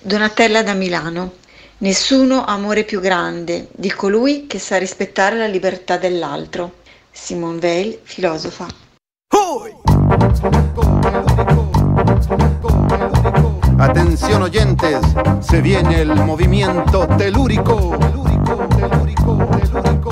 Donatella da Milano. Nessuno amore più grande di colui che sa rispettare la libertà dell'altro. Simone Weil, filosofa. Atención oyentes, se viene el movimiento telúrico. telúrico, telúrico, telúrico, telúrico,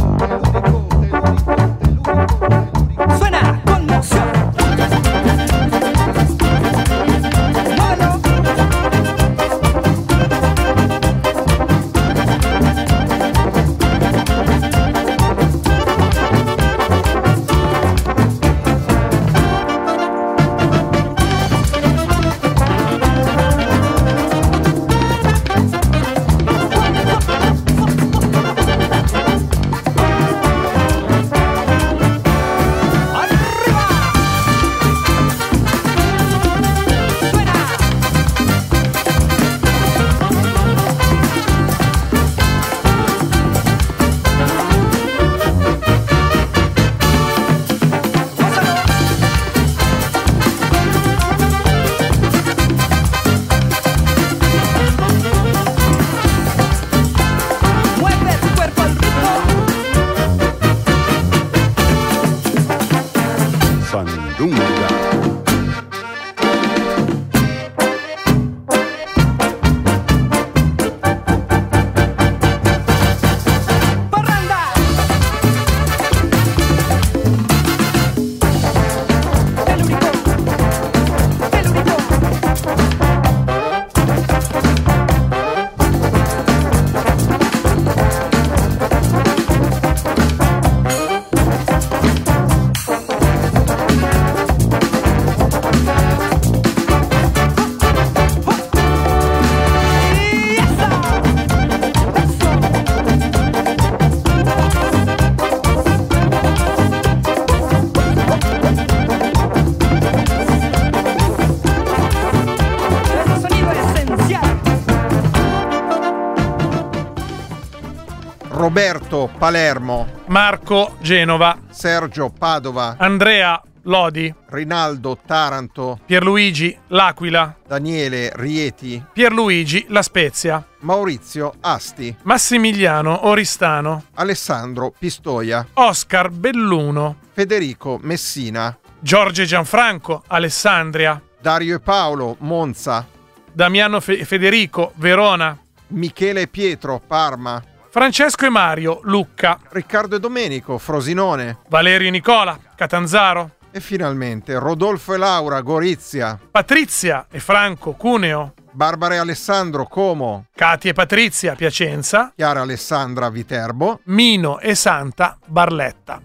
Roberto Palermo, Marco Genova, Sergio Padova, Andrea Lodi, Rinaldo Taranto, Pierluigi L'Aquila, Daniele Rieti, Pierluigi La Spezia, Maurizio Asti, Massimiliano Oristano, Alessandro Pistoia, Oscar Belluno, Federico Messina, Giorgio Gianfranco, Alessandria, Dario e Paolo Monza, Damiano Fe- Federico, Verona, Michele Pietro Parma, Francesco e Mario, Lucca, Riccardo e Domenico Frosinone. Valerio e Nicola, Catanzaro, e finalmente Rodolfo e Laura Gorizia, Patrizia e Franco, Cuneo, Barbara e Alessandro Como, Katia e Patrizia, Piacenza, Chiara Alessandra Viterbo, Mino e Santa, Barletta.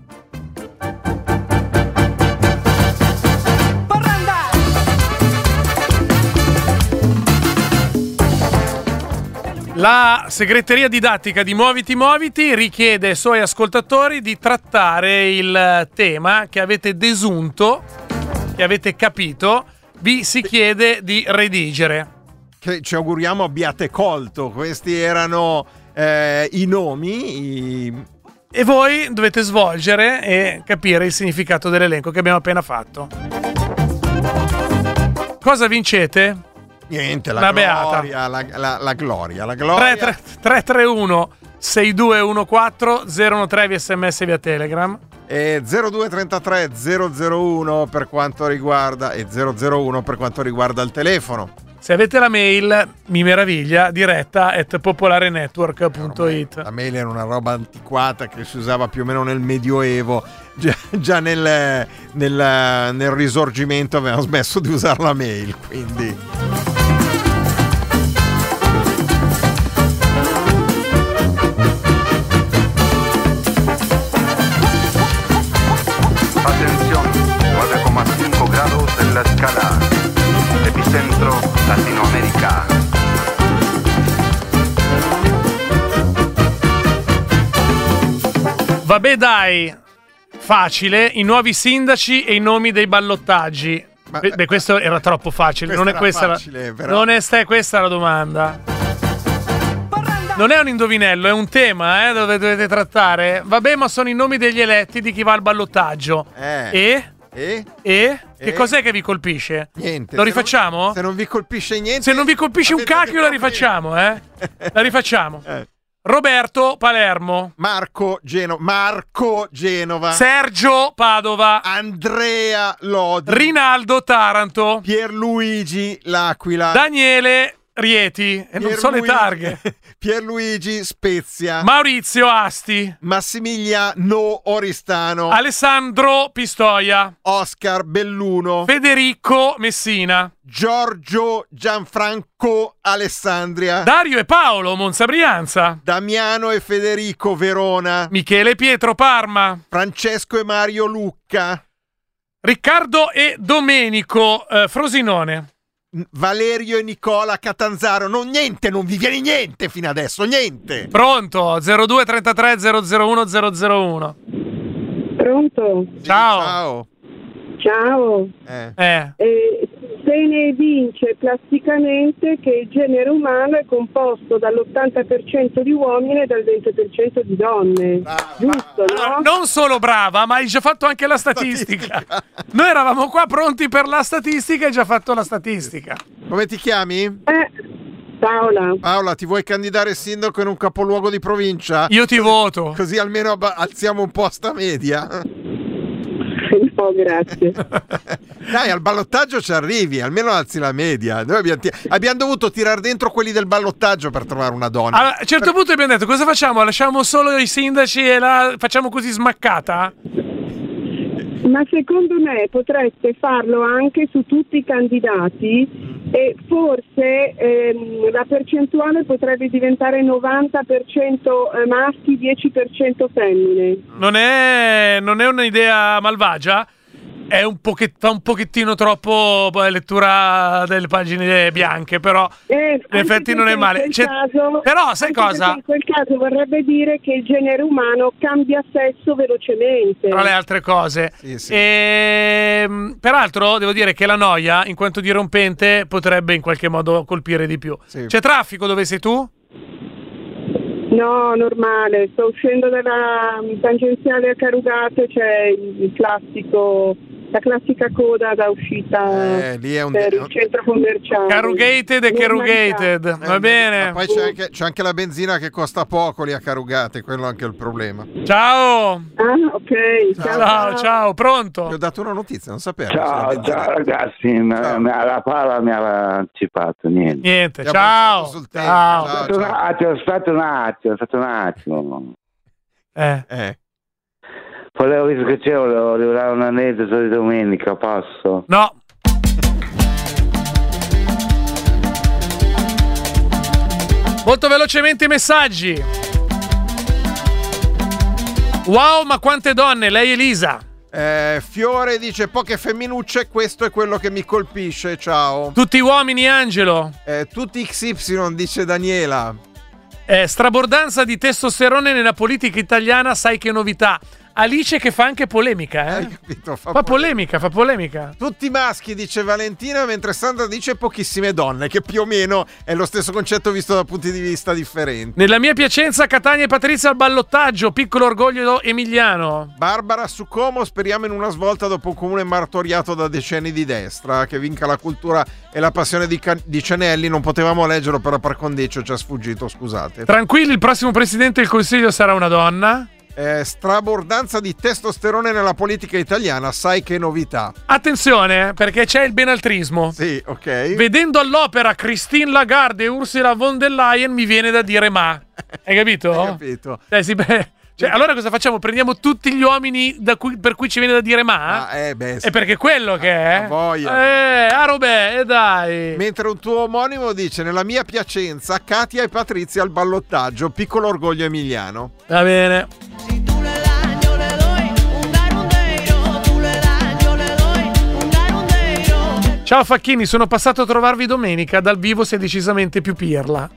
La segreteria didattica di Muoviti Muoviti richiede ai suoi ascoltatori di trattare il tema che avete desunto, che avete capito, vi si chiede di redigere. che ci auguriamo abbiate colto. Questi erano eh, i nomi, i- E voi dovete svolgere e capire il significato dell'elenco che abbiamo appena fatto. Cosa vincete? Niente, la beata. gloria, la, la- la gloria, la gloria. 331 6214 013 via sms via telegram. E 0233 001 per quanto riguarda e 001 per quanto riguarda il telefono. Se avete la mail, mi meraviglia, diretta at popolarenetwork.it. La mail era una roba antiquata che si usava più o meno nel Medioevo. Già, già nel, nel- nel risorgimento avevamo smesso di usare la mail, quindi... Vabbè dai, facile, i nuovi sindaci e i nomi dei ballottaggi. Ma- Beh, beh, questo era troppo facile. Non è questa, la- facile, però. non è sta- questa la domanda. Non è un indovinello, è un tema eh, dove dovete trattare. Vabbè, ma sono i nomi degli eletti di chi va al ballottaggio. Eh. E? E? E? Che Eh? cos'è che vi colpisce? Niente. Lo Se non- rifacciamo? Se non vi colpisce niente. Se non vi colpisce un cacchio, la rifacciamo, eh? La rifacciamo. Eh. Roberto Palermo. Marco Genova. Marco Genova. Sergio Padova. Andrea Lodi. Rinaldo Taranto. Pierluigi L'Aquila. Daniele Rieti. E non so le Pierluigi- targhe. Pierluigi Spezia. Maurizio Asti. Massimiliano Oristano. Alessandro Pistoia. Oscar Belluno. Federico Messina. Giorgio Gianfranco Alessandria. Dario e Paolo Monza Brianza. Damiano e Federico Verona. Michele Pietro Parma. Francesco e Mario Lucca. Riccardo e Domenico eh, Frosinone. Valerio e Nicola Catanzaro. Non niente, non vi viene niente fino adesso, niente. Pronto? 0233 001 001. Pronto? Sì, Ciao. Ciao. Eh. Eh. Eh, se ne evince plasticamente che il genere umano è composto dall'80% di uomini e dal 20% di donne. Brava. Giusto, Allora, no? non solo brava, ma hai già fatto anche la statistica. Statistica. Noi eravamo qua pronti per la statistica e hai già fatto la statistica. Come ti chiami? Eh, Paola. Paola, ti vuoi candidare sindaco in un capoluogo di provincia? Io ti voto. Così almeno alziamo un po' sta media. No, grazie. Dai, al ballottaggio ci arrivi, almeno alzi la media. Noi abbiamo, ti- abbiamo dovuto tirare dentro quelli del ballottaggio per trovare una donna. A un certo punto abbiamo detto: cosa facciamo? Lasciamo solo i sindaci e la facciamo così smaccata? Ma secondo me potreste farlo anche su tutti i candidati e forse ehm, la percentuale potrebbe diventare 90% maschi, 10% femmine. Non è, non è un'idea malvagia. È un, pochet- fa un pochettino troppo poi, lettura delle pagine bianche, però Eh, in effetti non è male. quel C'è- caso- però sai cosa? In quel caso vorrebbe dire che il genere umano cambia sesso velocemente. Tra le altre cose. Sì, sì. Ehm, peraltro, devo dire che la noia, in quanto dirompente, potrebbe in qualche modo colpire di più. Sì. C'è traffico dove sei tu? No, normale. Sto uscendo dalla tangenziale a Carugate, c'è il il classico, la classica coda da uscita Eh, lì è un- per è il centro commerciale. Carugated e. Carugated. Eh, Va bene. Ma poi c'è anche, c'è anche la benzina che costa poco lì a Carugate, quello è anche il problema. Ciao. Ah, ok. Ciao, Ciao, ciao, pronto? Ti ho dato una notizia, non sapevo. Ciao, ciao ragazzi, Ciao. la palla mi aveva anticipato, niente. Niente, ha ciao. bruciato sul tempo, Ciao. ciao. Un attimo, aspetta un attimo, aspetta un attimo. Eh. Eh, Volevo, visto che c'è, volevo arrivare un aneddoto di domenica, posso? No. Molto velocemente i messaggi. Wow, ma quante donne, lei Elisa. eh, Fiore dice poche femminucce, questo è quello che mi colpisce, ciao. Tutti uomini, Angelo. Eh, tutti XY, dice Daniela. Eh, strabordanza di testosterone nella politica italiana, sai che novità. Alice che fa anche polemica, Hai eh? capito? Fa Fa po- polemica, fa polemica. Tutti maschi, dice Valentina, mentre Sandra dice pochissime donne, che più o meno è lo stesso concetto visto da punti di vista differenti. Nella mia Piacenza, Catania e Patrizia al ballottaggio, piccolo orgoglio emiliano. Barbara su Como, speriamo in una svolta dopo un comune martoriato da decenni di destra, che vinca la cultura e la passione di, Ca- di Cenelli. Non potevamo leggerlo, però par condicio ci ha sfuggito, scusate. Tranquilli, il prossimo presidente del consiglio sarà una donna. Eh, strabordanza di testosterone nella politica italiana, sai che novità. Attenzione, perché c'è il benaltrismo. Sì, ok. Vedendo all'opera Christine Lagarde e Ursula von der Leyen mi viene da dire ma. Hai capito? Hai capito? Eh, sì, beh, cioè, allora cosa facciamo? Prendiamo tutti gli uomini da cui- per cui ci viene da dire ma? Ah, eh, beh, sì. È perché quello che è. Ah, voglia. Eh, ah, robè, eh, dai. Mentre un tuo omonimo dice: Nella mia Piacenza, Katia e Patrizia al ballottaggio, piccolo orgoglio emiliano. Va bene. Ciao Facchini, sono passato a trovarvi domenica. Dal vivo sei decisamente più pirla.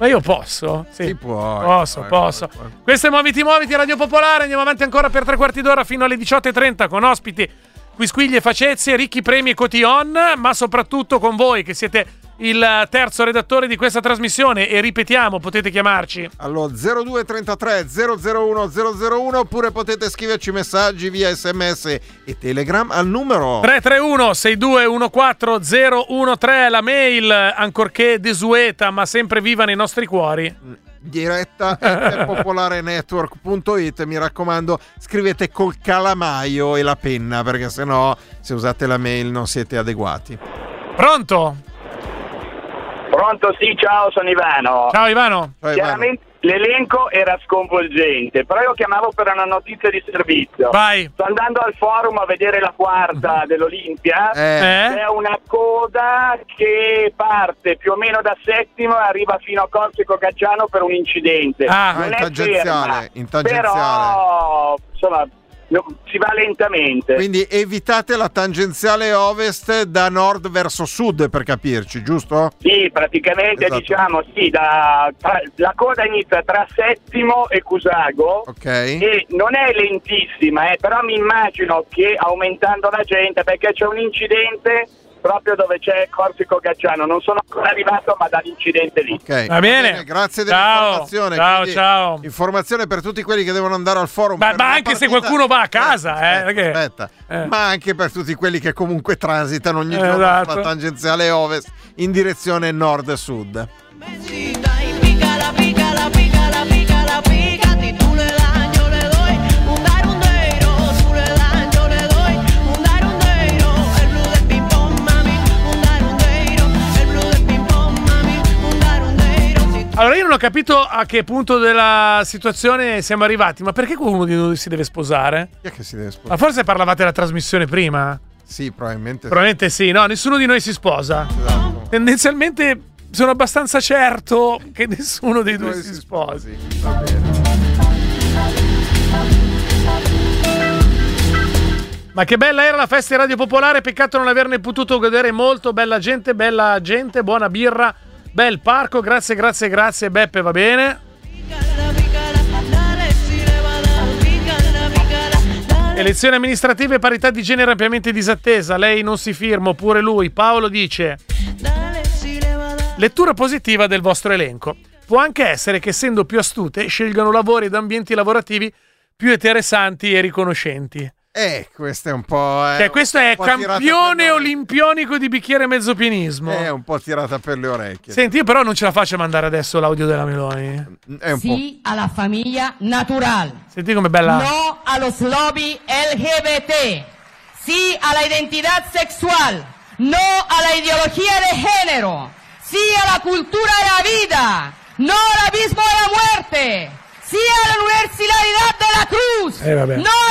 Ma io posso? Sì. Si può. Posso, puoi, posso. puoi, puoi. Questo è Muoviti Muoviti Radio Popolare. Andiamo avanti ancora per tre quarti d'ora fino alle 18.30 con ospiti, quisquiglie facezie, ricchi premi e cotillon, ma soprattutto con voi che siete il terzo redattore di questa trasmissione e ripetiamo, potete chiamarci. Allo 0233 001 001 oppure potete scriverci messaggi via sms e telegram al numero 331 6214 013 la mail, ancorché desueta ma sempre viva nei nostri cuori. Diretta popolarenetwork.it mi raccomando scrivete col calamaio e la penna perché sennò se usate la mail non siete adeguati Pronto? Pronto, sì, ciao, sono Ivano. Ciao Ivano. Ciao, Ivano. Chiaramente l'elenco era sconvolgente, però io chiamavo per una notizia di servizio. Vai. Sto andando al forum a vedere la quarta dell'Olimpia. Eh? C'è una coda che parte più o meno da settimo e arriva fino a Corsico Gaggiano per un incidente. Ah, non in è tangenziale, ferma, in tangenziale. Però, insomma, no- si va lentamente. quindi evitate la tangenziale ovest da nord verso sud per capirci giusto? Sì, praticamente Esatto. diciamo sì, da- tra- la coda inizia tra Settimo e Cusago ok e non è lentissima, eh, però mi immagino che aumentando la gente, perché c'è un incidente proprio dove c'è Corsico Gaggiano, non sono ancora arrivato ma dall'incidente lì. Ok, Va bene. grazie Ciao. dell'informazione. Ciao, Quindi, ciao. Informazione per tutti quelli che devono andare al forum. Ma- ma anche se partita- qualcuno va a casa, eh, aspetta, perché- aspetta. eh. Ma anche per tutti quelli che comunque transitano ogni Eh, giorno esatto. sulla tangenziale ovest in direzione nord-sud. Allora io non ho capito a che punto della situazione siamo arrivati, ma perché uno di noi si deve sposare? Chi è che si deve Ma sposare? forse parlavate della trasmissione prima? Sì, probabilmente. Probabilmente sì, no, nessuno di noi si sposa. Esatto. Tendenzialmente sono abbastanza certo che nessuno dei due Noi si sposi. Va bene. Ma che bella era la festa di Radio Popolare, peccato non averne potuto godere molto, bella gente, bella gente, buona birra, bel parco, grazie, grazie, grazie, Beppe, va bene. Elezioni amministrative e parità di genere ampiamente disattesa, lei non si firma, oppure lui. Paolo dice, lettura positiva del vostro elenco. Può anche essere che essendo più astute scelgano lavori ed ambienti lavorativi più interessanti e riconoscenti. Eh, questo è un po'. eh, Cioè, questo è po' campione olimpionico di bicchiere mezzo pienismo. È un po' tirata per le orecchie. Senti, io però non ce la faccio a mandare adesso l'audio della Meloni. È un po'. Sí a la familia natural. Senti com'è bella. No a los lobby LGBT. Sí a la identidad sexual. No a la ideología de género. Sí a la cultura de la vida. No al abismo de la muerte. Sí a la universalidad de la cruz. Eh, no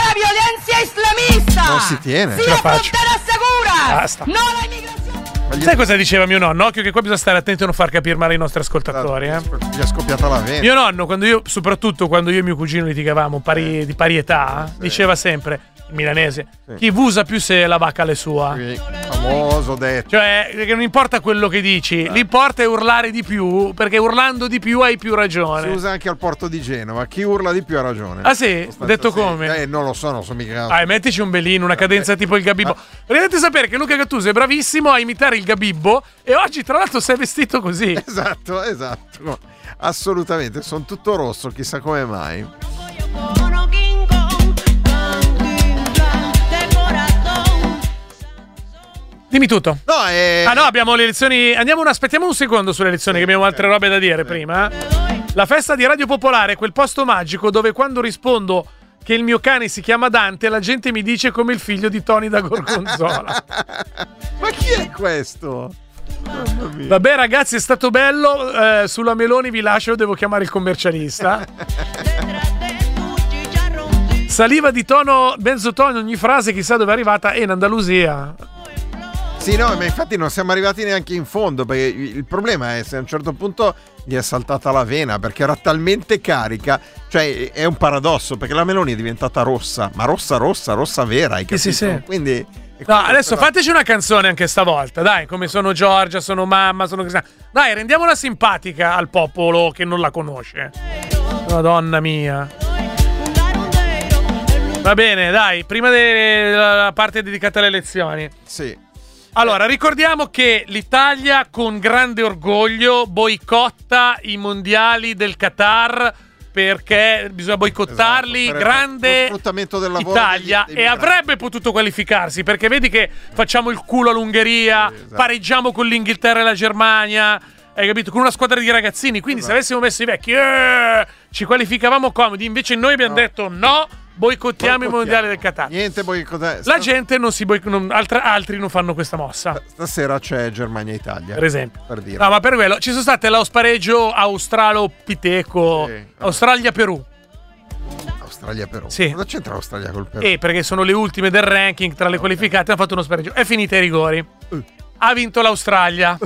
la violencia islamista. Non si tiene. Sí Ce la a faccio. fronteras seguras. Basta. No la inmigración. Sai cosa diceva mio nonno? Occhio che qua bisogna stare attenti a non far capire male ai nostri ascoltatori. Eh? Gli è scoppiata la vena. Mio nonno, quando io, soprattutto quando io e mio cugino litigavamo pari, di pari età, diceva sempre, in milanese, chi vusa più se la vacca le sua. Sì, famoso detto. Cioè, che non importa quello che dici, l'importa è urlare di più, perché urlando di più hai più Si ragione. usa anche al porto di Genova. Chi urla di più ha ragione. Ah sì? Detto sì. come? Eh, non lo so, non so mica. Dai, mettici un bellino, una cadenza tipo il Gabibbo. Volete sapere che Luca Gattuso è bravissimo a imitare il Gabibbo e oggi tra l'altro si è vestito così. Esatto, esatto. Assolutamente, sono tutto rosso, chissà come mai. Dimmi tutto. No, eh, Ah no, abbiamo le elezioni. Andiamo un, aspettiamo un secondo sulle elezioni, che abbiamo altre robe da dire prima. eh. La festa di Radio Popolare è quel posto magico dove quando rispondo che il mio cane si chiama Dante, la gente mi dice come il figlio di Tony da Gorgonzola. Ma chi è questo? Vabbè, ragazzi, è stato bello. eh, sulla Meloni vi lascio, devo chiamare il commercialista. Saliva di tono, mezzo tono in ogni frase, chissà dove è arrivata. E in Andalusia. Sì, no, ma infatti non siamo arrivati neanche in fondo. Perché il problema è se a un certo punto gli è saltata la vena perché era talmente carica. Cioè, è un paradosso perché la Meloni è diventata rossa, ma rossa, rossa, rossa vera. Hai Sì, sì, capito? sì. Quindi. No, adesso però- fateci una canzone anche stavolta, dai, come sono Giorgia, sono mamma, sono Cristiana. Dai, rendiamola simpatica al popolo che non la conosce. Madonna mia. Va bene, dai, prima della parte dedicata alle elezioni. Sì. Allora, ricordiamo che l'Italia con grande orgoglio boicotta i mondiali del Qatar perché bisogna boicottarli. Esatto, grande sfruttamento del lavoro Italia degli- e avrebbe potuto qualificarsi perché vedi che facciamo il culo all'Ungheria, esatto. pareggiamo con l'Inghilterra e la Germania. Hai capito? Con una squadra di ragazzini. Quindi, Esatto. se avessimo messo i vecchi, eh, ci qualificavamo comodi. Invece, noi abbiamo detto no, boicottiamo i mondiali del Qatar. Niente boicottare. La gente non si boic- non- altra- altri non fanno questa mossa. Stasera c'è Germania-Italia. Per esempio. Per dire. No, ma per quello ci sono state lo spareggio australo-piteco, Sì. Australia-Perù. Australia Perù. Sì. Cosa c'entra l'Australia col Perù? E perché sono le ultime del ranking tra le qualificate, hanno fatto uno spareggio. È finita ai rigori. Eh. Ha vinto l'Australia.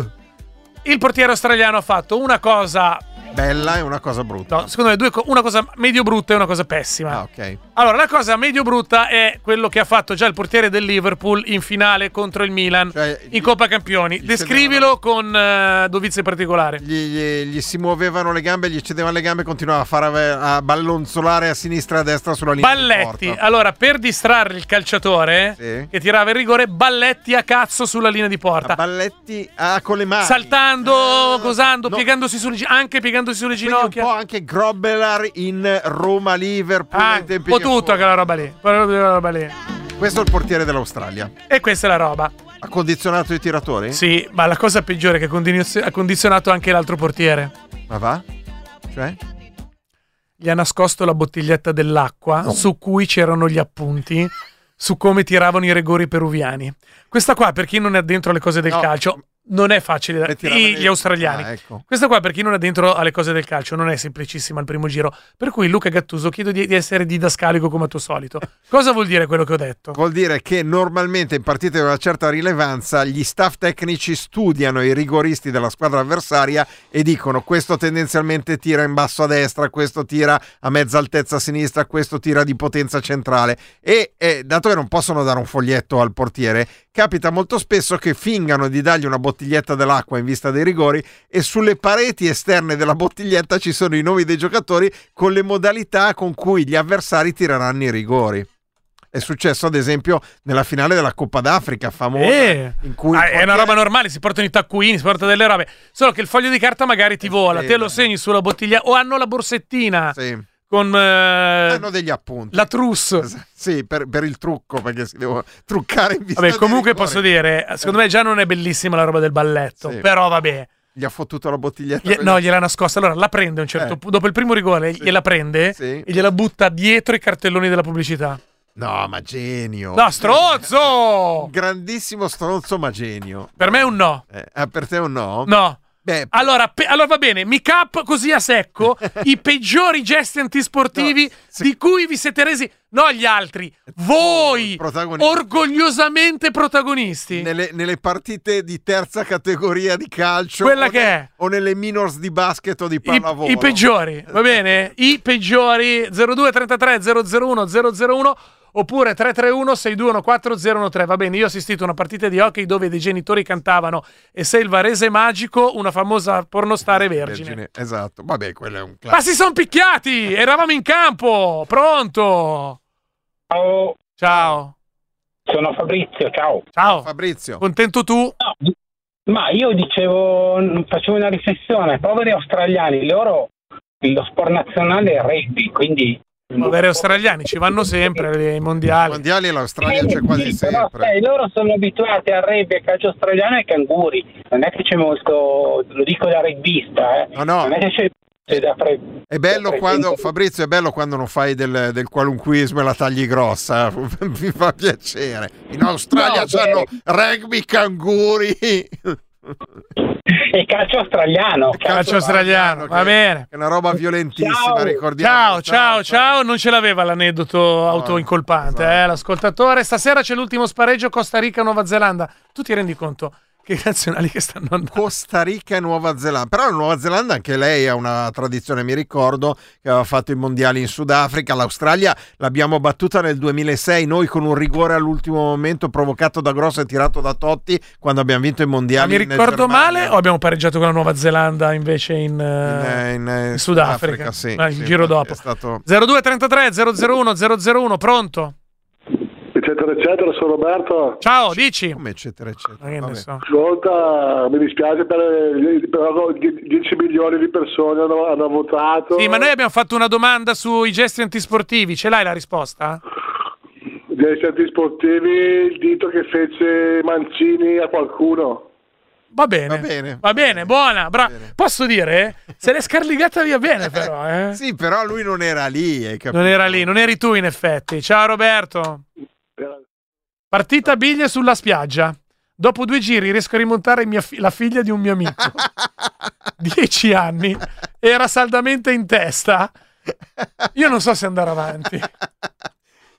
Il portiere australiano ha fatto una cosa. Bella e una cosa brutta. No, secondo me, due una cosa medio brutta e una cosa pessima. Ah, ok. Allora, la cosa medio brutta è quello che ha fatto già il portiere del Liverpool in finale contro il Milan Cioè, in Coppa Campioni. gli Descrivilo con eh, dovizia particolare. Gli, gli- gli si muovevano le gambe, gli cedevano le gambe e continuava a, fare, a ballonzolare a sinistra e a destra sulla linea di Balletti, allora per distrarre il calciatore Sì. che tirava il rigore, balletti a cazzo sulla linea di porta. A balletti ah, con le mani. Saltando, Ah, cosando, no. piegandosi sulle anche piegandosi sulle Quindi un ginocchia. po' anche Grobelar in Roma, Liverpool. Ah, tutta fu. quella roba lì. quella roba lì. Questo è il portiere dell'Australia. E questa è la roba. Ha condizionato i tiratori? Sì, ma la cosa peggiore è che condizio- ha condizionato anche l'altro portiere. Ma va? Cioè? Gli ha nascosto la bottiglietta dell'acqua su cui c'erano gli appunti su come tiravano i rigori peruviani. Questa qua, per chi non è dentro alle cose del No. calcio, non è facile da I- gli australiani. Ah, ecco. Questa qua, per chi non è dentro alle cose del calcio, non è semplicissima al primo giro. Per cui, Luca Gattuso, chiedo di, di essere didascalico come a tuo solito. Cosa vuol dire quello che ho detto? Vuol dire che normalmente in partite di una certa rilevanza gli staff tecnici studiano i rigoristi della squadra avversaria e dicono questo tendenzialmente tira in basso a destra, questo tira a mezza altezza a sinistra, questo tira di potenza centrale e eh, dato che non possono dare un foglietto al portiere, capita molto spesso che fingano di dargli una bottiglietta dell'acqua in vista dei rigori e sulle pareti esterne della bottiglietta ci sono i nomi dei giocatori con le modalità con cui gli avversari tireranno i rigori. È successo ad esempio nella finale della Coppa d'Africa famosa Eh, in cui ah, è una portiere- roba normale, si portano i taccuini, si portano delle robe. Solo che il foglio di carta magari ti vola, te lo segni sulla bottiglia o hanno la borsettina Sì. Con eh, hanno degli appunti. la trousse. Sì, per, per il trucco, perché si devono truccare in vista Vabbè, comunque posso dire, secondo me già non è bellissima la roba del balletto, Sì. però vabbè. Gli ha fottuto la bottiglietta. Glie- no, gliela nascosta. Allora la prende a un certo Eh. punto. Dopo il primo rigore, gliela prende Sì. e gliela butta dietro i cartelloni della pubblicità. No, ma genio. No, stronzo! Grandissimo stronzo, ma genio. Per me è un no. Eh, ah, per te è un no? No. Beh, Allora, pe- allora va bene, mi cap così a secco i peggiori gesti antisportivi No, se- di cui vi siete resi, no gli altri, voi, protagonisti. orgogliosamente protagonisti. nelle, nelle partite di terza categoria di calcio Quella che ne- è. o nelle minors di basket o di I, pallavolo i peggiori, va bene? I peggiori 0233 001 001 oppure 331 621 013 va bene io ho assistito a una partita di hockey dove dei genitori cantavano e sei il varese magico una famosa pornostare vergine, Vergine, esatto. Vabbè quello è un ma classico si sono picchiati! Eravamo in campo! Pronto! Ciao, ciao. Sono Fabrizio, ciao. ciao. Fabrizio. Contento tu? No, ma io dicevo, facevo una riflessione, poveri australiani, loro lo sport nazionale è il rugby, quindi... poveri australiani ci vanno sempre ai I mondiali mondiali e l'Australia c'è quasi sì, però, sempre sai, loro sono abituati al rugby, al calcio australiano e ai canguri. Non è che c'è molto, lo dico da rugbista, eh. No, no. Non è che c'è, pre- È bello quando, Fabrizio, è bello quando non fai del, del qualunquismo e la tagli grossa, mi fa piacere. In Australia No, c'hanno beh. rugby, canguri. E calcio australiano. calcio australiano va bene È una roba violentissima, Ciao. ricordiamo. Ciao, ciao, ciao, non ce l'aveva l'aneddoto autoincolpante, esatto. eh, l'ascoltatore. Stasera c'è l'ultimo spareggio Costa Rica-Nuova Zelanda. Tu ti rendi conto che nazionali che stanno andando? Costa Rica e Nuova Zelanda. Però la Nuova Zelanda anche lei ha una tradizione, mi ricordo, che aveva fatto i mondiali in Sudafrica. L'Australia l'abbiamo battuta nel 2006, noi con un rigore all'ultimo momento provocato da Grosso e tirato da Totti quando abbiamo vinto i Ma mondiali. mi in ricordo male o abbiamo pareggiato con la Nuova Zelanda invece in, In, eh, eh, in, eh, in Sudafrica? sì, Ah, il sì, giro dopo. Stato... 0233 001 001, pronto? Eccetera, eccetera, sono Roberto. Ciao, dici. Come eccetera, eccetera. So. Ascolta, mi dispiace per però 10 milioni di persone hanno, hanno votato. Sì, ma noi abbiamo fatto una domanda sui gesti antisportivi. Ce l'hai la risposta? Dei centri sportivi, il dito che fece Mancini a qualcuno. Va bene. Va bene. buona. Bra- Posso dire? Se l'è scarligata via bene, però. Eh? Sì, però lui non era lì, hai capito? Non era lì, non eri tu, in effetti. Ciao, Roberto. Partita biglie sulla spiaggia. Dopo due giri riesco a rimontare fi- la figlia di un mio amico. Dieci anni. Era saldamente in testa. Io non so se andare avanti.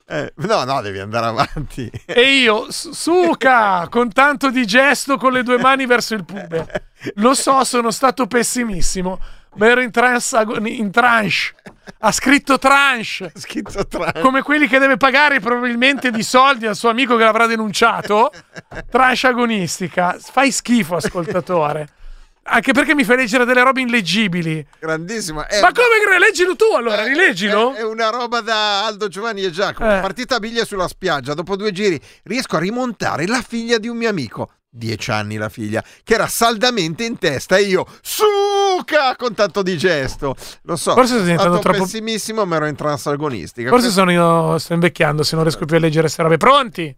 Eh, no, no, devi andare avanti. E io, su- suca, con tanto di gesto con le due mani verso il pube. Lo so, sono stato pessimissimo, ma ero in, trans- in tranche. Ha scritto tranche. scritto tranche. Come quelli che deve pagare probabilmente di soldi al suo amico che l'avrà denunciato. Tranche agonistica. Fai schifo, ascoltatore. Anche perché mi fai leggere delle robe illeggibili. Grandissimo. È Ma come leggilo tu allora? Rileggilo? È, è una roba da Aldo Giovanni e Giacomo. Eh. Partita biglia sulla spiaggia. Dopo due giri riesco a rimontare la figlia di un mio amico. Dieci anni la figlia, che era saldamente in testa e io, suca, con tanto di gesto. Lo so, Forse sono diventando stato troppo- pessimissimo, ma ero in transagonistica. Forse Questo- sono io, sto invecchiando se non riesco più a leggere queste robe. Pronti?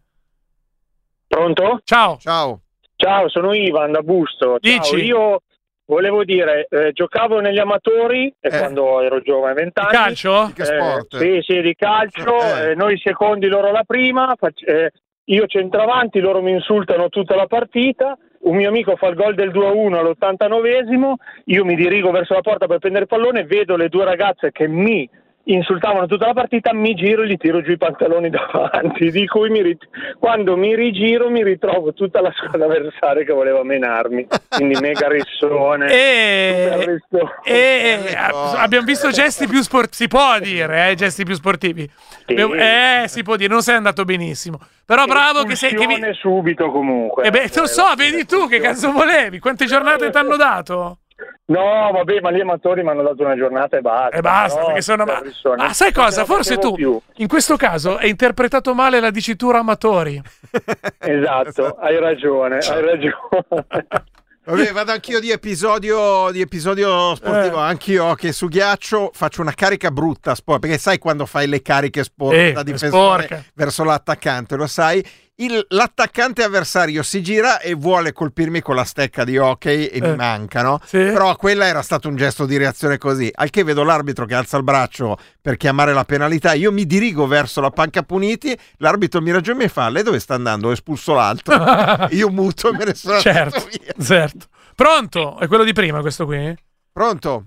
Pronto? Ciao. Ciao. Ciao, sono Ivan da Busto. Ciao, Dici? io volevo dire, eh, giocavo negli amatori eh, quando ero giovane, 20 anni. Di calcio? Di che sport? sì, sì, di calcio. Eh. eh, noi secondi, loro la prima. fac- eh, io centravanti, loro mi insultano tutta la partita. Un mio amico fa il gol del 2-1 all'89esimo. Io mi dirigo verso la porta per prendere il pallone, vedo le due ragazze che mi insultavano tutta la partita, mi giro e gli tiro giù i pantaloni davanti, di cui mi rit- quando mi rigiro mi ritrovo tutta la squadra avversaria che voleva menarmi, quindi mega rissone. E, super rissone. e a- abbiamo visto gesti più sportivi. Si può dire, eh, gesti più sportivi. Abbiamo- Eh, si può dire, non sei andato benissimo. Però bravo che sei. Che vi... Subito comunque. Eh beh, te lo so, vedi tu che cazzo volevi? Quante giornate ti hanno dato? No, vabbè, ma gli amatori mi hanno dato una giornata e basta. E basta, No, perché sono. Ma, ma sai cosa? Forse tu, più. in questo caso, hai interpretato male la dicitura amatori. Esatto, hai ragione, hai ragione. Vabbè, vado anch'io di episodio, di episodio sportivo, Eh. anch'io che su ghiaccio faccio una carica brutta, sport, perché sai quando fai le cariche sport Eh, da difensore verso l'attaccante, lo sai? Il- l'attaccante avversario si gira e vuole colpirmi con la stecca di hockey e Eh. mi manca, no? Sì. Però quella era stato un gesto di reazione così. Al che vedo l'arbitro che alza il braccio per chiamare la penalità, io mi dirigo verso la panca puniti, l'arbitro mi ragiona e mi fa, lei dove sta andando? Ho espulso l'altro. io muto e me ne sono certo, via. certo. Pronto? È quello di prima questo qui? Pronto?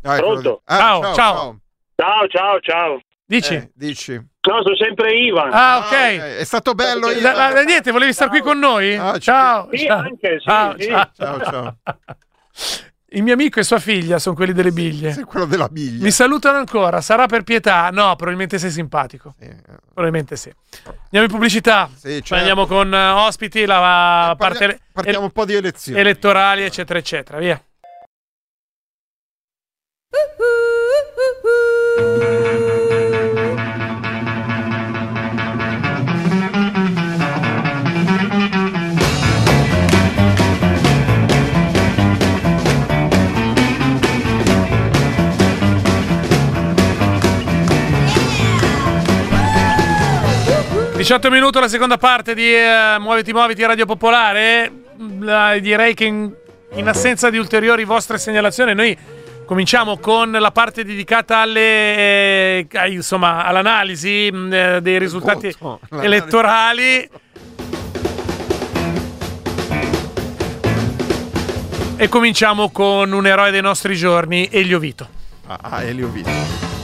No, quello Pronto? di- Ah, Ciao, ciao, ciao. ciao. Ciao, ciao, ciao. Dici? Eh, dici. No, sono sempre Ivan. Ah, ok. È stato bello. io- Da- da- niente, volevi stare qui con noi? Ah, ci- ciao. Sì, ciao. anche, sì, ciao, sì. ciao. Ciao, ciao. Il mio amico e sua figlia sono quelli delle biglie. Sei quello della biglia. Mi salutano ancora. Sarà per pietà? No, probabilmente sei simpatico. Sì, eh. Probabilmente sì. Andiamo in pubblicità. Sì, certo. Andiamo con eh, ospiti, la parte Partiamo un po' di elezioni. elettorali, eccetera, eccetera. Via. 18 minuti la seconda parte di eh, Muoviti Muoviti Radio Popolare. La- direi che in, in assenza di ulteriori vostre segnalazioni noi cominciamo con la parte dedicata alle, eh, insomma, all'analisi mh, eh, dei risultati l'analisi. elettorali. E cominciamo con un eroe dei nostri giorni, Elio Vito. Ah, ah, Elio Vito.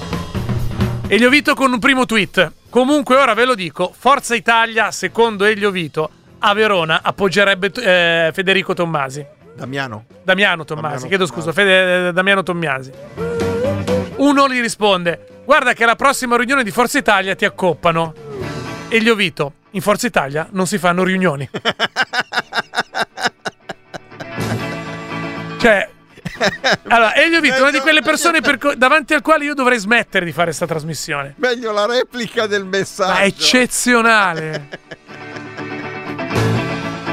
Elio Vito con un primo tweet. Comunque ora ve lo dico, Forza Italia, secondo Elio Vito, a Verona appoggerebbe eh, Federico Tommasi. Damiano. Damiano Tommasi, Damiano chiedo scusa, Fede- eh, Damiano Tommasi. Uno gli risponde, guarda che alla prossima riunione di Forza Italia ti accoppano. Elio Vito, in Forza Italia non si fanno riunioni. cioè, Allora, Elio Vito una di quelle persone per co- davanti al quale io dovrei smettere di fare questa trasmissione. Meglio la replica del messaggio. Ma eccezionale.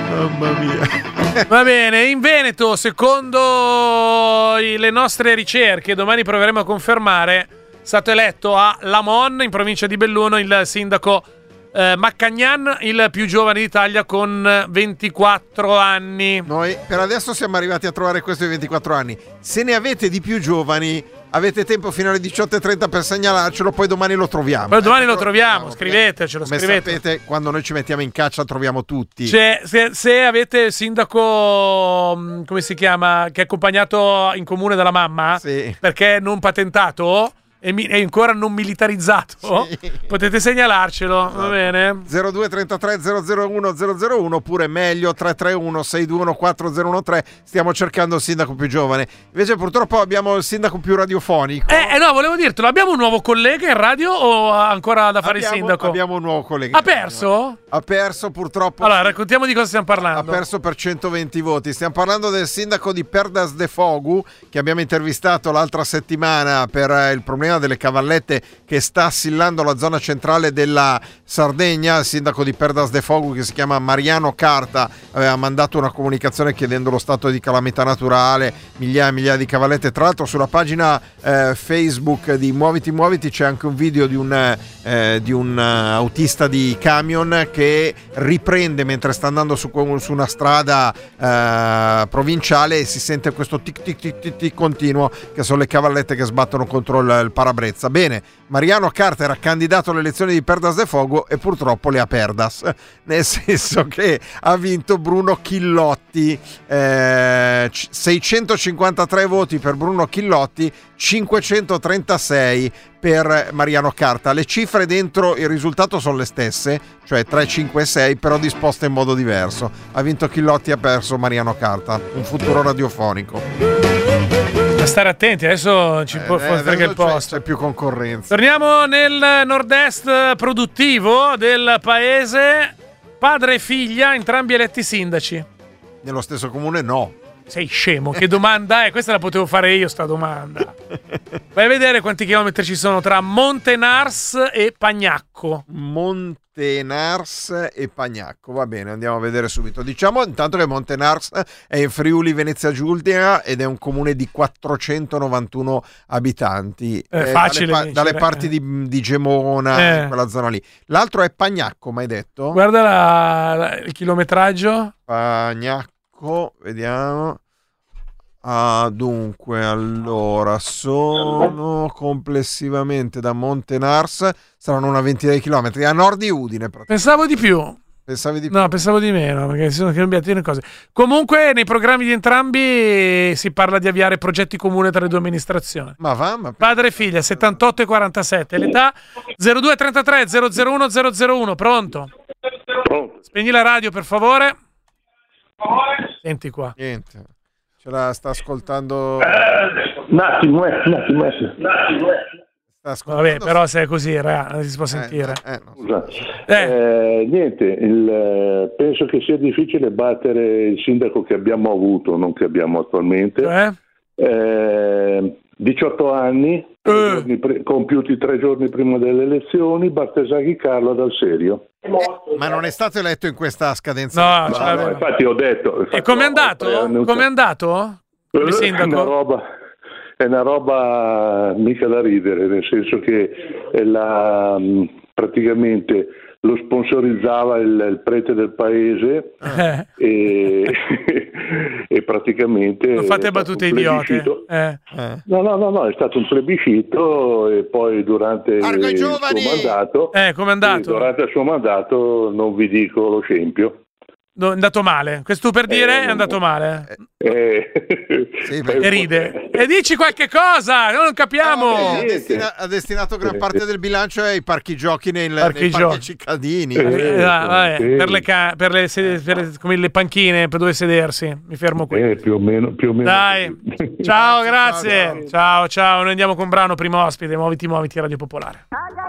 Mamma mia. Va bene, in Veneto, secondo le nostre ricerche, domani proveremo a confermare, è stato eletto a Lamon, in provincia di Belluno, il sindaco eh, Maccagnan, il più giovane d'Italia con 24 anni. Noi per adesso siamo arrivati a trovare questo di 24 anni. Se ne avete di più giovani, avete tempo fino alle 18.30 per segnalarcelo, poi domani lo troviamo. Poi domani Eh, lo troviamo, scrivetecelo, Come scrivete. sapete, quando noi ci mettiamo in caccia troviamo tutti. Cioè, se, se avete il sindaco, mh, come si chiama, che è accompagnato in comune dalla mamma, perché è non patentato e mi- è ancora non militarizzato, potete segnalarcelo, va bene? 0233 001 001 oppure meglio 331 621 4013 stiamo cercando il sindaco più giovane invece purtroppo abbiamo il sindaco più radiofonico Eh, eh, no, volevo dirtelo, abbiamo un nuovo collega in radio o ha ancora da fare abbiamo, il sindaco? abbiamo un nuovo collega Ha perso? ha perso purtroppo Allora, raccontiamo di cosa stiamo ha parlando. perso per 120 voti. Stiamo parlando del sindaco di Perdas de Fogu che abbiamo intervistato l'altra settimana per eh, il problema delle cavallette che sta assillando la zona centrale della Sardegna. Il sindaco di Perdas de Fogu che si chiama Mariano Carta aveva mandato una comunicazione chiedendo lo stato di calamità naturale, migliaia e migliaia di cavallette. Tra l'altro sulla pagina eh, Facebook di Muoviti Muoviti c'è anche un video di un, eh, di un eh, autista di camion che riprende mentre sta andando su, su una strada eh, provinciale e si sente questo tic tic tic tic tic continuo che sono le cavallette che sbattono contro il, il parabrezza. Bene, Mariano Carta era candidato alle elezioni di Perdas de Fogo e purtroppo le ha perdas, nel senso che ha vinto Bruno Chillotti, eh, c- 653 voti per Bruno Chillotti, 536 per Mariano Carta. Le cifre dentro il risultato sono le stesse, cioè 3, 5 e 6, però disposte in modo diverso. Ha vinto Chillotti e ha perso Mariano Carta, un futuro radiofonico. Stare attenti, adesso ci può Eh, adesso il posto. C'è più concorrenza. Torniamo nel nord-est produttivo del paese. Padre e figlia, entrambi eletti sindaci. Nello stesso comune no. Sei scemo, che domanda è? Questa la potevo fare io, sta domanda. Vai a vedere quanti chilometri ci sono tra Montenars e Pagnacco. Montenars e Pagnacco. Va bene, andiamo a vedere subito. Diciamo intanto che Montenars è in Friuli Venezia Giulia ed è un comune di 491 abitanti. È Eh, facile dalle, pa- dalle parti eh. di, di Gemona, Eh. quella zona lì. L'altro è Pagnacco, mai detto? Guarda la- la- il chilometraggio. Pagnacco, vediamo. Ah, dunque, allora sono complessivamente da Montenars saranno una ventina di chilometri a nord di Udine. Pensavo di più. Pensavi di più? No, pensavo di meno, perché si sono cambiate le cose. Comunque, nei programmi di entrambi si parla di avviare progetti comuni tra le due amministrazioni. Ma va, ma Padre e figlia, 78 e 47. L'età 0233 001 001. Pronto? Spegni la radio, per favore. Senti qua. Niente. Ce la sta ascoltando. Un attimo, eh, un attimo, eh. Sta ascoltando. Vabbè, però se è così, raga, non si può sentire. Scusa. Eh, niente, il, eh, penso che sia difficile battere il sindaco che abbiamo avuto, non che abbiamo attualmente. Cioè? Eh, 18 anni, tre giorni compiuti tre giorni prima delle elezioni, Bartesaghi Carlo dal Serio. Ma non è stato eletto in questa scadenza. No, No, ce no, infatti ho detto... E com'è andato? Com'è andato? Come È una, sindaco? roba, è una roba mica da ridere, nel senso che è la, mh, praticamente lo sponsorizzava il, il prete del paese Eh, e, e praticamente... non fate battute idiote. plebiscito. Eh. No, no, no, no, è stato un plebiscito e poi durante il suo mandato... Eh, com'è andato? sì, durante il suo mandato non vi dico lo scempio. No, è andato male. Questo per dire è andato male. Eh, E ride. E dici qualche cosa, noi non capiamo. Ha, destina- ha destinato gran parte del bilancio ai parchi giochi nei, Parchi nei giochi. parchi cittadini. Eh, vabbè, per, le, ca- per le sede- per le- come le panchine per dove sedersi. Mi fermo qui. Eh, più o meno, più o meno Dai, ciao, grazie. Ciao, ciao. Noi andiamo con brano primo ospite. Muoviti, muoviti, Radio Popolare. children.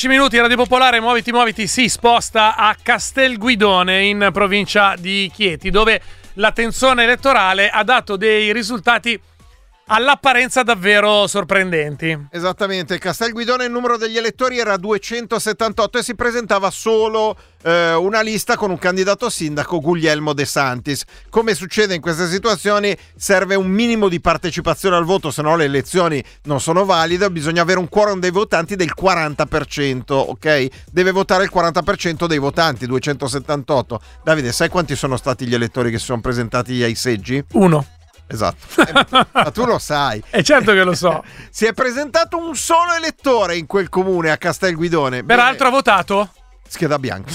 10 minuti, Radio Popolare, muoviti, muoviti, si sposta a Castelguidone in provincia di Chieti, dove la tensione elettorale ha dato dei risultati all'apparenza davvero sorprendenti. Esattamente, Castel Guidone il numero degli elettori era 278 e si presentava solo eh, una lista con un candidato sindaco, Guglielmo De Santis. Come succede in queste situazioni, serve un minimo di partecipazione al voto, se no le elezioni non sono valide, bisogna avere un quorum dei votanti del 40%, ok? Deve votare il 40% dei votanti, 278. Davide, sai quanti sono stati gli elettori che si sono presentati ai seggi? Uno. Esatto, Eh, ma tu lo sai. E certo che lo so. si è presentato un solo elettore in quel comune a Castelguidone. Peraltro ha votato? Scheda bianca.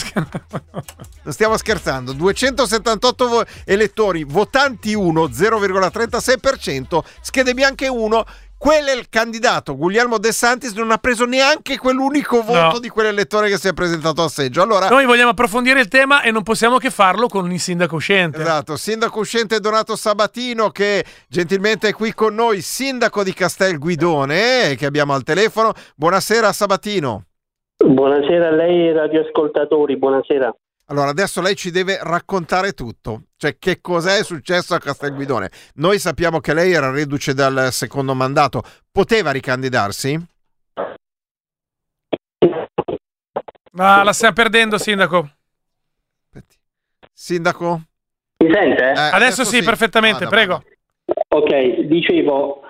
Non stiamo scherzando. 278 vo- elettori, votanti 1, 0,36%, schede bianche 1. Quello è il candidato. Guglielmo De Santis non ha preso neanche quell'unico voto No. di quell'elettore che si è presentato a seggio. Allora, Noi vogliamo approfondire il tema e non possiamo che farlo con il sindaco uscente. Esatto, sindaco uscente Donato Sabatino che gentilmente è qui con noi, sindaco di Castel Guidone, che abbiamo al telefono. Buonasera Sabatino. Buonasera a lei e ai radioascoltatori, buonasera. Allora, adesso lei ci deve raccontare tutto, cioè che cos'è successo a Castelguidone. Noi sappiamo che lei era reduce dal secondo mandato, poteva ricandidarsi? Ah, la stiamo perdendo, sindaco. Sindaco? Mi sente? Eh, adesso, sì, perfettamente, prego. Ok, dicevo,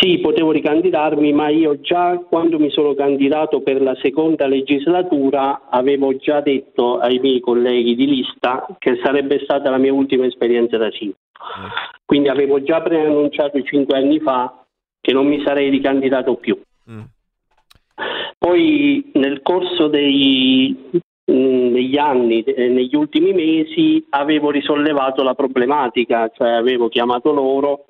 sì, potevo ricandidarmi, ma io già quando mi sono candidato per la seconda legislatura avevo già detto ai miei colleghi di lista che sarebbe stata la mia ultima esperienza da sindaco. Quindi avevo già preannunciato cinque anni fa che non mi sarei ricandidato più. Poi nel corso dei, mh, degli anni, eh, negli ultimi mesi, avevo risollevato la problematica, cioè avevo chiamato loro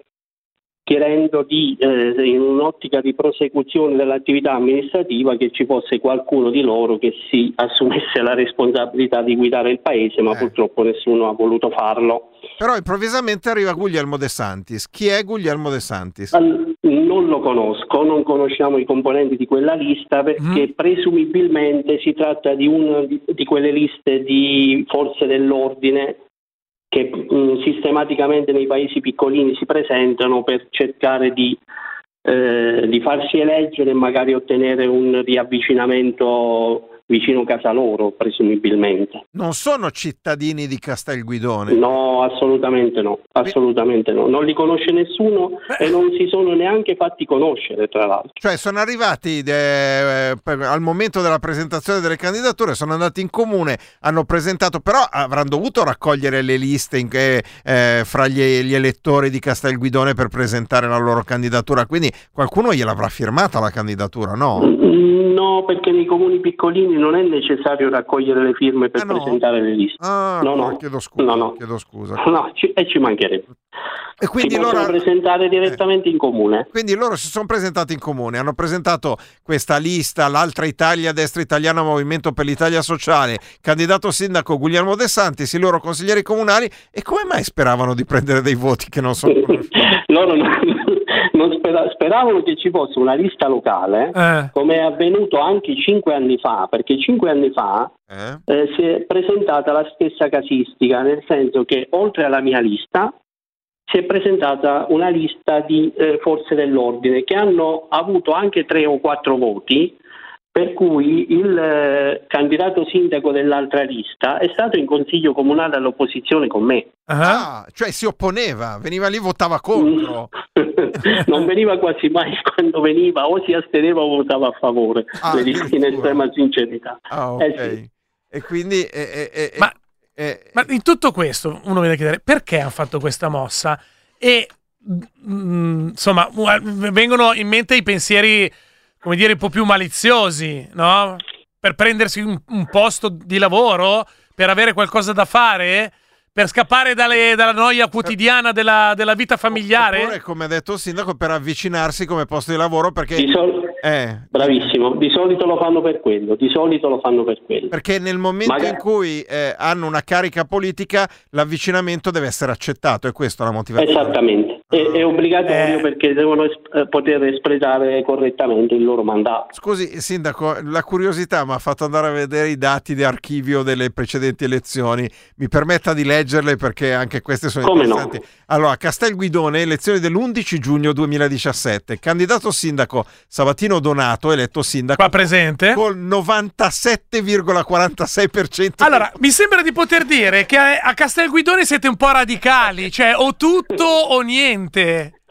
chiedendo di, eh, in un'ottica di prosecuzione dell'attività amministrativa che ci fosse qualcuno di loro che si assumesse la responsabilità di guidare il paese, ma purtroppo nessuno ha voluto farlo. Però improvvisamente arriva Guglielmo De Santis. Chi è Guglielmo De Santis? Al- Non lo conosco, non conosciamo i componenti di quella lista perché presumibilmente si tratta di una di, di quelle liste di forze dell'ordine che mh, sistematicamente nei paesi piccolini si presentano per cercare di, eh, di farsi eleggere e magari ottenere un riavvicinamento vicino casa loro, presumibilmente. Non sono cittadini di Castelguidone. No, assolutamente no, assolutamente no. Non li conosce nessuno e non si sono neanche fatti conoscere, tra l'altro. Cioè sono arrivati eh, per- al momento della presentazione delle candidature, sono andati in comune, hanno presentato, però avranno dovuto raccogliere le liste in- eh, eh, fra gli, gli elettori di Castelguidone per presentare la loro candidatura, quindi qualcuno gliel'avrà firmata la candidatura, no? No, perché nei comuni piccolini non è necessario raccogliere le firme per presentare le liste. Ah, no, no, no. chiedo scusa, No, no. chiedo scusa. No, ci- e ci mancherebbe. E quindi si loro- presentare direttamente in comune. Quindi loro si sono presentati in comune, hanno presentato questa lista, l'altra Italia, destra italiana, Movimento per l'Italia Sociale, candidato sindaco Guglielmo De Santis, i loro consiglieri comunali e come mai speravano di prendere dei voti che non sono? Loro non spera- speravano che ci fosse una lista locale, Eh. come è avvenuto anche cinque anni fa, perché cinque anni fa eh, si è presentata la stessa casistica, nel senso che oltre alla mia lista si è presentata una lista di eh, forze dell'ordine che hanno avuto anche tre o quattro voti, per cui il eh, candidato sindaco dell'altra lista è stato in consiglio comunale all'opposizione con me. Ah, cioè si opponeva, veniva lì, votava contro. non veniva quasi mai quando veniva o si asteneva o votava a favore, Ah, le dico in estrema sincerità. Ah, ok. Eh sì. E quindi... eh, eh, eh, Ma, eh, ma in tutto questo uno viene a chiedere perché hanno fatto questa mossa e mm, insomma vengono in mente i pensieri come dire un po' più maliziosi no? per prendersi un, un posto di lavoro per avere qualcosa da fare per scappare dalle- dalla noia quotidiana della, della vita familiare Oppure, come ha detto il sindaco, per avvicinarsi come posto di lavoro perché... Di sol- eh, Bravissimo, di solito lo fanno per quello, di solito lo fanno per quello. Perché nel momento Magari- in cui eh, hanno una carica politica, l'avvicinamento deve essere accettato, e questa è la motivazione. Esattamente, è, Ah. è obbligatorio Eh. perché devono es- eh, poter espletare correttamente il loro mandato. Scusi, Sindaco, la curiosità mi ha fatto andare a vedere i dati di archivio delle precedenti elezioni. Mi permetta di leggerle perché anche queste sono Come no? interessanti. Allora, Castelguidone, elezioni dell'11 giugno 2017. Candidato sindaco Sabatino Donato, eletto sindaco. Qua presente. Col 97,46%. Allora, mi sembra di poter dire che a a Castelguidone siete un po' radicali, cioè o tutto o niente.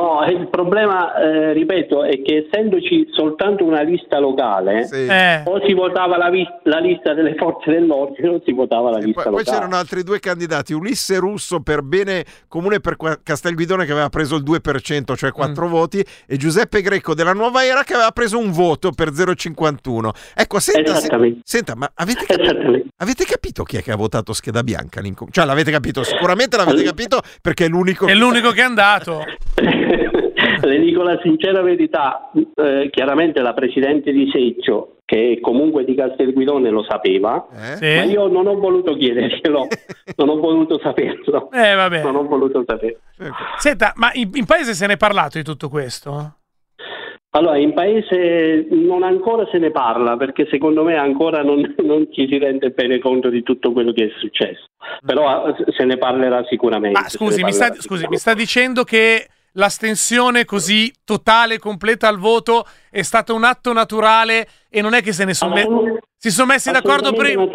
No, il problema, eh, ripeto, è che essendoci soltanto una lista locale, Eh. o si votava la, vis- la lista delle forze dell'ordine o si votava la lista Poi, poi locale. c'erano altri due candidati, Ulisse Russo per bene comune per qua- Castelguidone che aveva preso il 2%, cioè 4 Mm. voti, e Giuseppe Greco della Nuova Era che aveva preso un voto per 0,51. Ecco, senta, se- senta ma avete capito, avete capito chi è che ha votato scheda bianca? all'incom- Cioè l'avete capito, sicuramente l'avete capito perché è l'unico... È l'unico che è andato. Le dico la sincera verità, eh, chiaramente la Presidente di Seggio, che è comunque di Castelguidone, lo sapeva, Eh? ma io non ho voluto chiederglielo, non ho voluto saperlo. Eh, vabbè. Non ho voluto saperlo. Senta, ma in, in paese se ne è parlato di tutto questo? Allora, in paese non ancora se ne parla perché secondo me ancora non, non ci si rende bene conto di tutto quello che è successo, però eh, se ne parlerà sicuramente. Ma scusi, mi sta, scusi, mi sta dicendo che l'astensione così totale e completa al voto è stato un atto naturale e non è che se ne sono me- si sono messi d'accordo prima.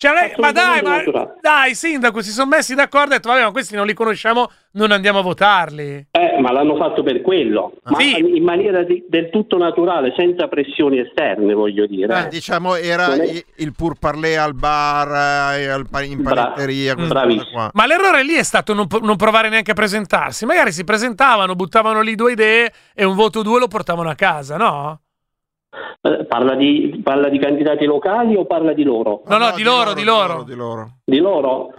Cioè, lei- ma dai, ma dai, sindaco, si sono messi d'accordo e detto, vabbè, ma questi non li conosciamo, non andiamo a votarli. Eh, ma l'hanno fatto per quello, ma in maniera di- del tutto naturale, senza pressioni esterne, voglio dire. Eh, diciamo era è- il, pur parler al bar, eh, al in Bra- panetteria, cose qua. Ma l'errore lì è stato non, non provare neanche a presentarsi. Magari si presentavano, buttavano lì due idee e un voto due lo portavano a casa, no? Eh, parla, di, parla di candidati locali o parla di loro? No, no, di loro, di loro. Di loro. Di loro?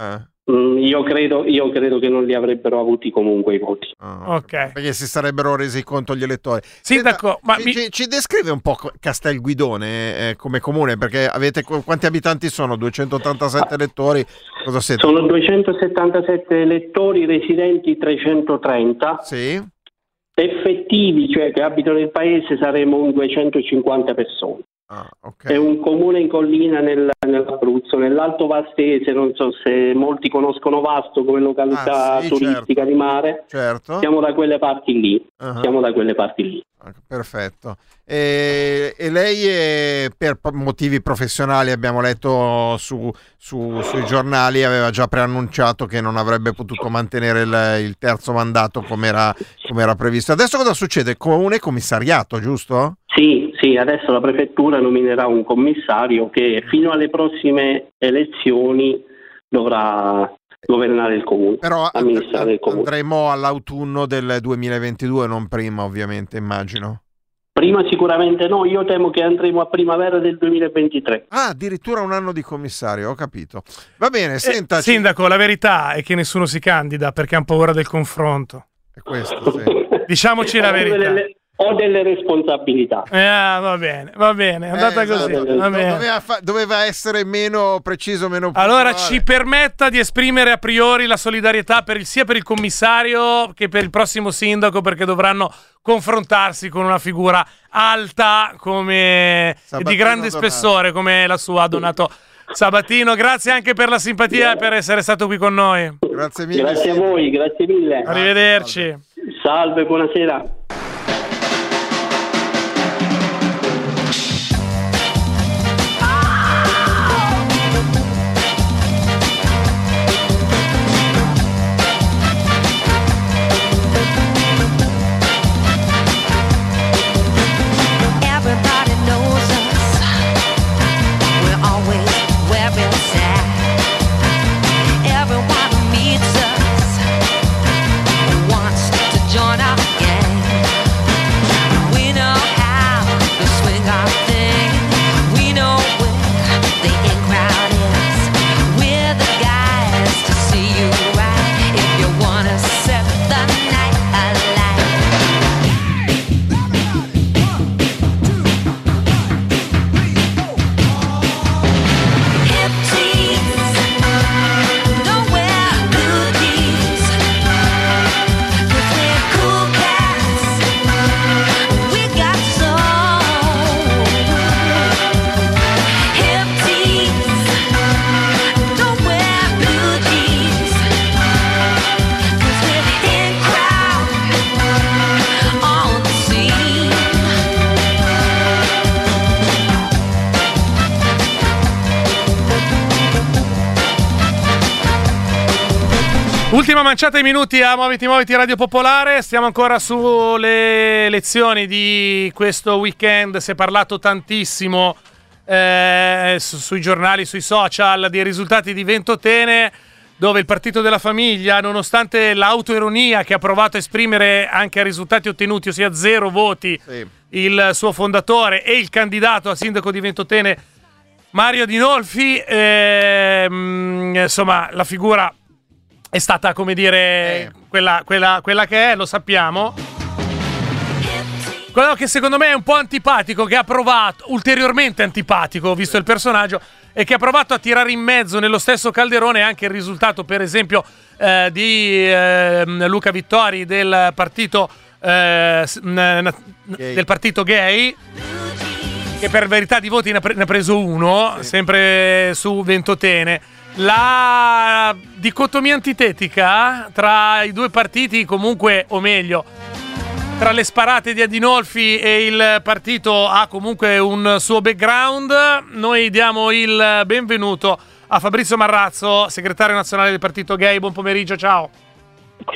Mm, io, credo, io credo che non li avrebbero avuti comunque i voti. Ok. Perché si sarebbero resi conto gli elettori. Sindaco, ma ci, mi- ci- ci descrive un po' Castelguidone eh, come comune, perché avete qu- quanti abitanti sono? 287 elettori? Cosa siete? Sono 277 elettori residenti 330. Sì. Effettivi, cioè che abitano nel paese, saremo un 250 persone. È un comune in collina nel- nell'Abruzzo, nell'Alto Vastese, non so se molti conoscono Vasto come località Ah, sì, turistica di mare. Certo. Siamo da quelle parti lì. Ah. Siamo da quelle parti lì. Perfetto. E, e lei è, per motivi professionali, abbiamo letto su- su- sui giornali, aveva già preannunciato che non avrebbe potuto mantenere il, il terzo mandato come era previsto. Adesso cosa succede? Comune commissariato, giusto? Sì, sì, adesso la prefettura nominerà un commissario che fino alle prossime elezioni dovrà governare il comune, Però amministrare il comune. Andremo all'autunno del 2022, non prima ovviamente, immagino. Prima sicuramente no, io temo che andremo a primavera del 2023. Ah, addirittura un anno di commissario, ho capito. Va bene, Eh, senta, Sindaco, la verità è che nessuno si candida perché hanno paura del confronto. È questo, Diciamoci la Ho verità. Ho delle responsabilità. Eh, ah, va bene, va bene, è andata Eh, così. esatto. va bene. Doveva, fa- doveva essere meno preciso, meno Allora ci permetta di esprimere a priori la solidarietà per il- sia per il commissario che per il prossimo sindaco perché dovranno confrontarsi con una figura alta come e di Sabatino grande Donato. spessore come la sua Donato Sabatino. Grazie anche per la simpatia e per essere stato qui con noi. Grazie Grazie a voi, grazie mille. Arrivederci. Salve, buonasera. Manciata di minuti a Muoviti Muoviti Radio Popolare. Stiamo ancora sulle lezioni di questo weekend. Si è parlato tantissimo eh, su- sui giornali, sui social, dei risultati di Ventotene, dove il Partito della Famiglia, nonostante l'autoironia che ha provato a esprimere anche ai risultati ottenuti, ossia zero voti, il suo fondatore e il candidato a sindaco di Ventotene, Mario Dinolfi, ehm, insomma, la figura è stata, come dire, quella, quella- quella che è, lo sappiamo. Quello che secondo me è un po' antipatico, che ha provato, ulteriormente antipatico, visto il personaggio, e che ha provato a tirare in mezzo nello stesso calderone anche il risultato, per esempio, eh, di ehm, Luca Vittori del partito, eh, n- del partito gay che per verità di voti ne ha, pre- ne ha preso uno, sempre su Ventotene. La dicotomia antitetica tra i due partiti, comunque, o meglio, tra le sparate di Adinolfi e il partito ha comunque un suo background. Noi diamo il benvenuto a Fabrizio Marrazzo, segretario nazionale del partito gay. Buon pomeriggio, ciao.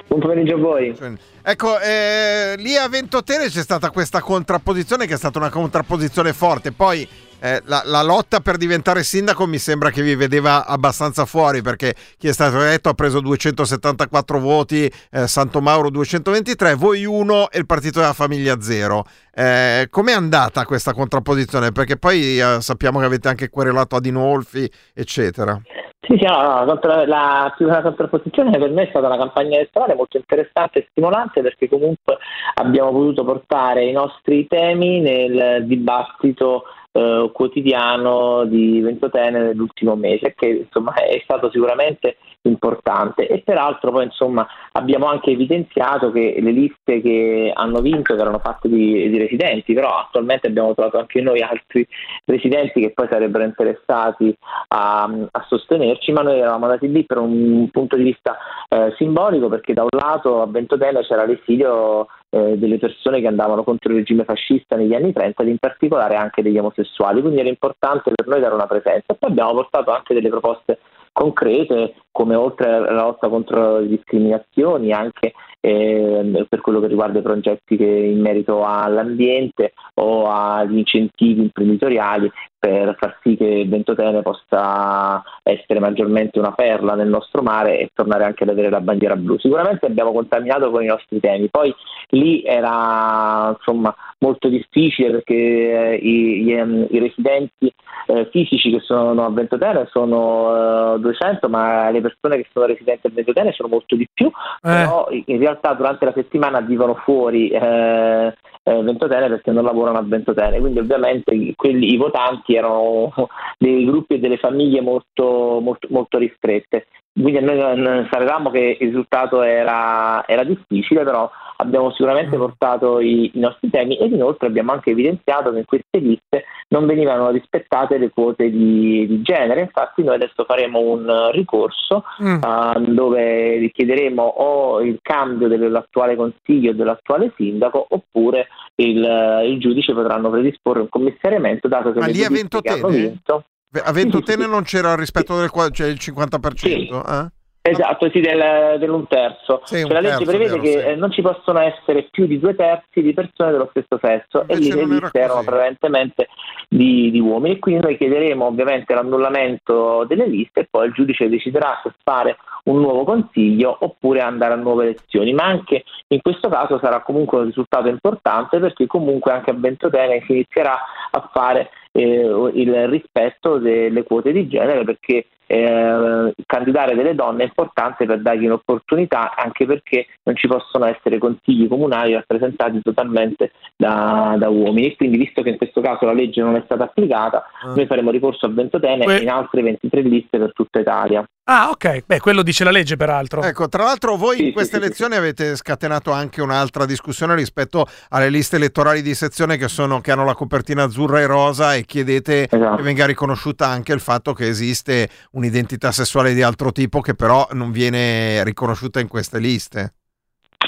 Buon pomeriggio a voi. Ecco, eh, lì a Ventotene c'è stata questa contrapposizione che è stata una contrapposizione forte. Poi eh, la, la lotta per diventare sindaco mi sembra che vi vedeva abbastanza fuori perché chi è stato eletto ha preso 274 voti, eh, Santo Mauro 223, voi uno e il Partito della Famiglia zero. Eh, com'è andata questa contrapposizione? Perché poi eh, sappiamo che avete anche querelato Adinolfi, eccetera. Sì, sì, no, no, la, contra- la, contrapposizione per me è stata una campagna elettorale molto interessante e stimolante perché comunque abbiamo potuto portare i nostri temi nel dibattito eh, quotidiano di Ventotene nell'ultimo mese, che insomma è stato sicuramente importante e peraltro poi insomma abbiamo anche evidenziato che le liste che hanno vinto che erano fatte di, di residenti, però attualmente abbiamo trovato anche noi altri residenti che poi sarebbero interessati a, a sostenerci, ma noi eravamo andati lì per un punto di vista eh, simbolico perché da un lato a Ventotene c'era l'esilio eh, delle persone che andavano contro il regime fascista negli anni 30 ed in particolare anche degli omosessuali, quindi era importante per noi dare una presenza. Poi abbiamo portato anche delle proposte concrete come oltre alla lotta contro le discriminazioni anche eh, per quello che riguarda i progetti che in merito all'ambiente o agli incentivi imprenditoriali per far sì che Ventotene possa essere maggiormente una perla nel nostro mare e tornare anche ad avere la bandiera blu. Sicuramente abbiamo contaminato con i nostri temi, poi lì era insomma molto difficile perché eh, i, gli, ehm, i residenti eh, fisici che sono a Ventotene sono eh, 200, ma le persone che sono residenti a Ventotene sono molto di più, però in realtà durante la settimana vivono fuori eh, eh, Ventotene perché non lavorano a Ventotene, quindi ovviamente i- quelli, i votanti erano dei gruppi e delle famiglie molto, molto, molto ristrette. Quindi noi non sapevamo che il risultato era, era difficile, però abbiamo sicuramente portato i, i nostri temi ed inoltre abbiamo anche evidenziato che in queste liste non venivano rispettate le quote di, di genere. Infatti noi adesso faremo un eh, ricorso Mm. eh, dove richiederemo o il cambio dell'attuale consiglio e dell'attuale sindaco oppure il, eh, il giudice potranno predisporre un commissariamento dato che Ma lì a liste che hanno Ventotene? vinto A Ventotene non c'era il rispetto del cioè il 50%? eh? Esatto, sì, del, dell'un terzo. Sì, Cioè, la legge terzo, prevede vero, che sì. eh, non ci possono essere più di due terzi di persone dello stesso sesso e lì Invece le liste erano prevalentemente di, di uomini e quindi noi chiederemo ovviamente l'annullamento delle liste e poi il giudice deciderà se fare un nuovo consiglio oppure andare a nuove elezioni, ma anche in questo caso sarà comunque un risultato importante perché comunque anche a Ventotene si inizierà a fare eh, il rispetto delle quote di genere perché eh, candidare delle donne è importante per dargli un'opportunità anche perché non ci possono essere consigli comunali rappresentati totalmente da, da uomini e quindi visto che in questo caso la legge non è stata applicata noi faremo ricorso a Ventotene Que- e in altre 23 liste per tutta Italia. Ah, ok. Beh, quello dice la legge, peraltro. Ecco, tra l'altro voi in queste elezioni avete scatenato anche un'altra discussione rispetto alle liste elettorali di sezione che, sono, che hanno la copertina azzurra e rosa e chiedete Esatto. che venga riconosciuta anche il fatto che esiste un'identità sessuale di altro tipo che però non viene riconosciuta in queste liste.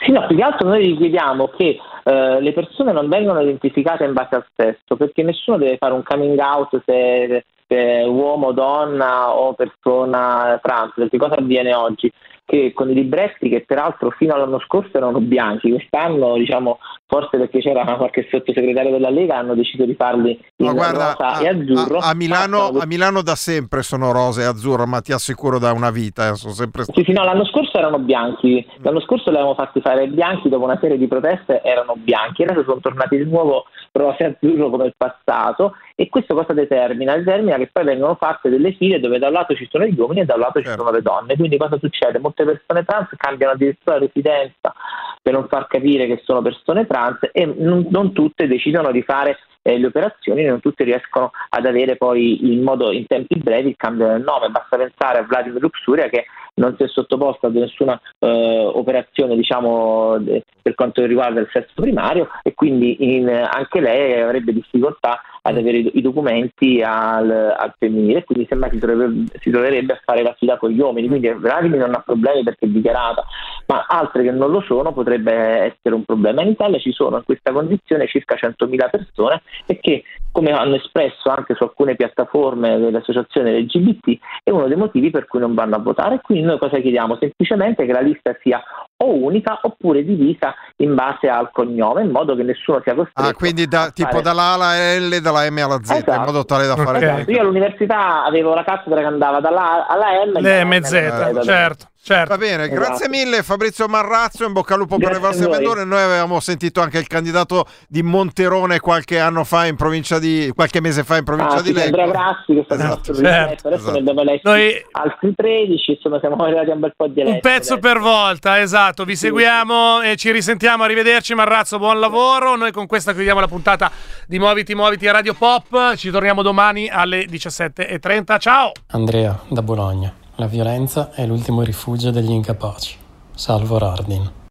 Sì, no, più che altro noi richiediamo che eh, le persone non vengano identificate in base al sesso, perché nessuno deve fare un coming out se, se è uomo, donna o persona trans, perché cosa avviene oggi? Che con i libretti che peraltro fino all'anno scorso erano bianchi, quest'anno diciamo forse perché c'era qualche sottosegretario della Lega hanno deciso di farli in guarda, rosa a, e azzurro. a- a Milano, a Milano da sempre sono rose e azzurro, ma ti assicuro da una vita, eh, sono sempre Sì, sì, no, l'anno scorso erano bianchi, l'anno scorso li avevamo fatti fare bianchi, dopo una serie di proteste erano bianchi, adesso sono tornati di nuovo rosa e azzurro come il passato e questo cosa determina? Determina che poi vengono fatte delle file dove da un lato ci sono gli uomini e da un lato ci sono le donne, quindi cosa succede? Molte persone trans cambiano addirittura residenza per non far capire che sono persone trans e non, non tutte decidono di fare eh, le operazioni, non tutte riescono ad avere poi in modo in tempi brevi il cambio del nome, basta pensare a Vladimir Luxuria che non si è sottoposto a nessuna eh, operazione diciamo per quanto riguarda il sesso primario e quindi in- anche lei avrebbe difficoltà ad avere i, documenti al, al femminile quindi sembra che si troverebbe, si troverebbe a fare la fila con gli uomini quindi Vladimir non ha problemi perché è dichiarata ma altre che non lo sono potrebbe essere un problema in Italia ci sono in questa condizione circa 100.000 persone e che come hanno espresso anche su alcune piattaforme delle associazioni LGBT è uno dei motivi per cui non vanno a votare quindi noi cosa chiediamo? semplicemente che la lista sia o unica oppure divisa in base al cognome in modo che nessuno sia costretto Ah, quindi da, tipo fare- dalla A alla L dalla M alla Z, in Esatto. modo tale da fare Esatto, io all'università avevo la cattedra che andava dalla A alla M Le dalla M alla Z. certo. Certo. Va bene, grazie mille Fabrizio Marrazzo, in bocca al lupo per le Grazie vostre avventure. Noi avevamo sentito anche il candidato di Monterone qualche anno fa in provincia di qualche mese fa in provincia Ah, di sì, Lecco. Andrea Grassi che è stato Esatto, certo, adesso esatto. ne abbiamo Noi- altri 13 insomma siamo arrivati a un bel po' di Un eletti pezzo per volta, esatto. Vi seguiamo e ci risentiamo. Arrivederci, Marrazzo. Buon lavoro. Noi con questa chiudiamo la puntata di Muoviti Muoviti a Radio Pop. Ci torniamo domani alle 17.30. Ciao! Andrea, da Bologna. La violenza è l'ultimo rifugio degli incapaci. Salvo Rardin.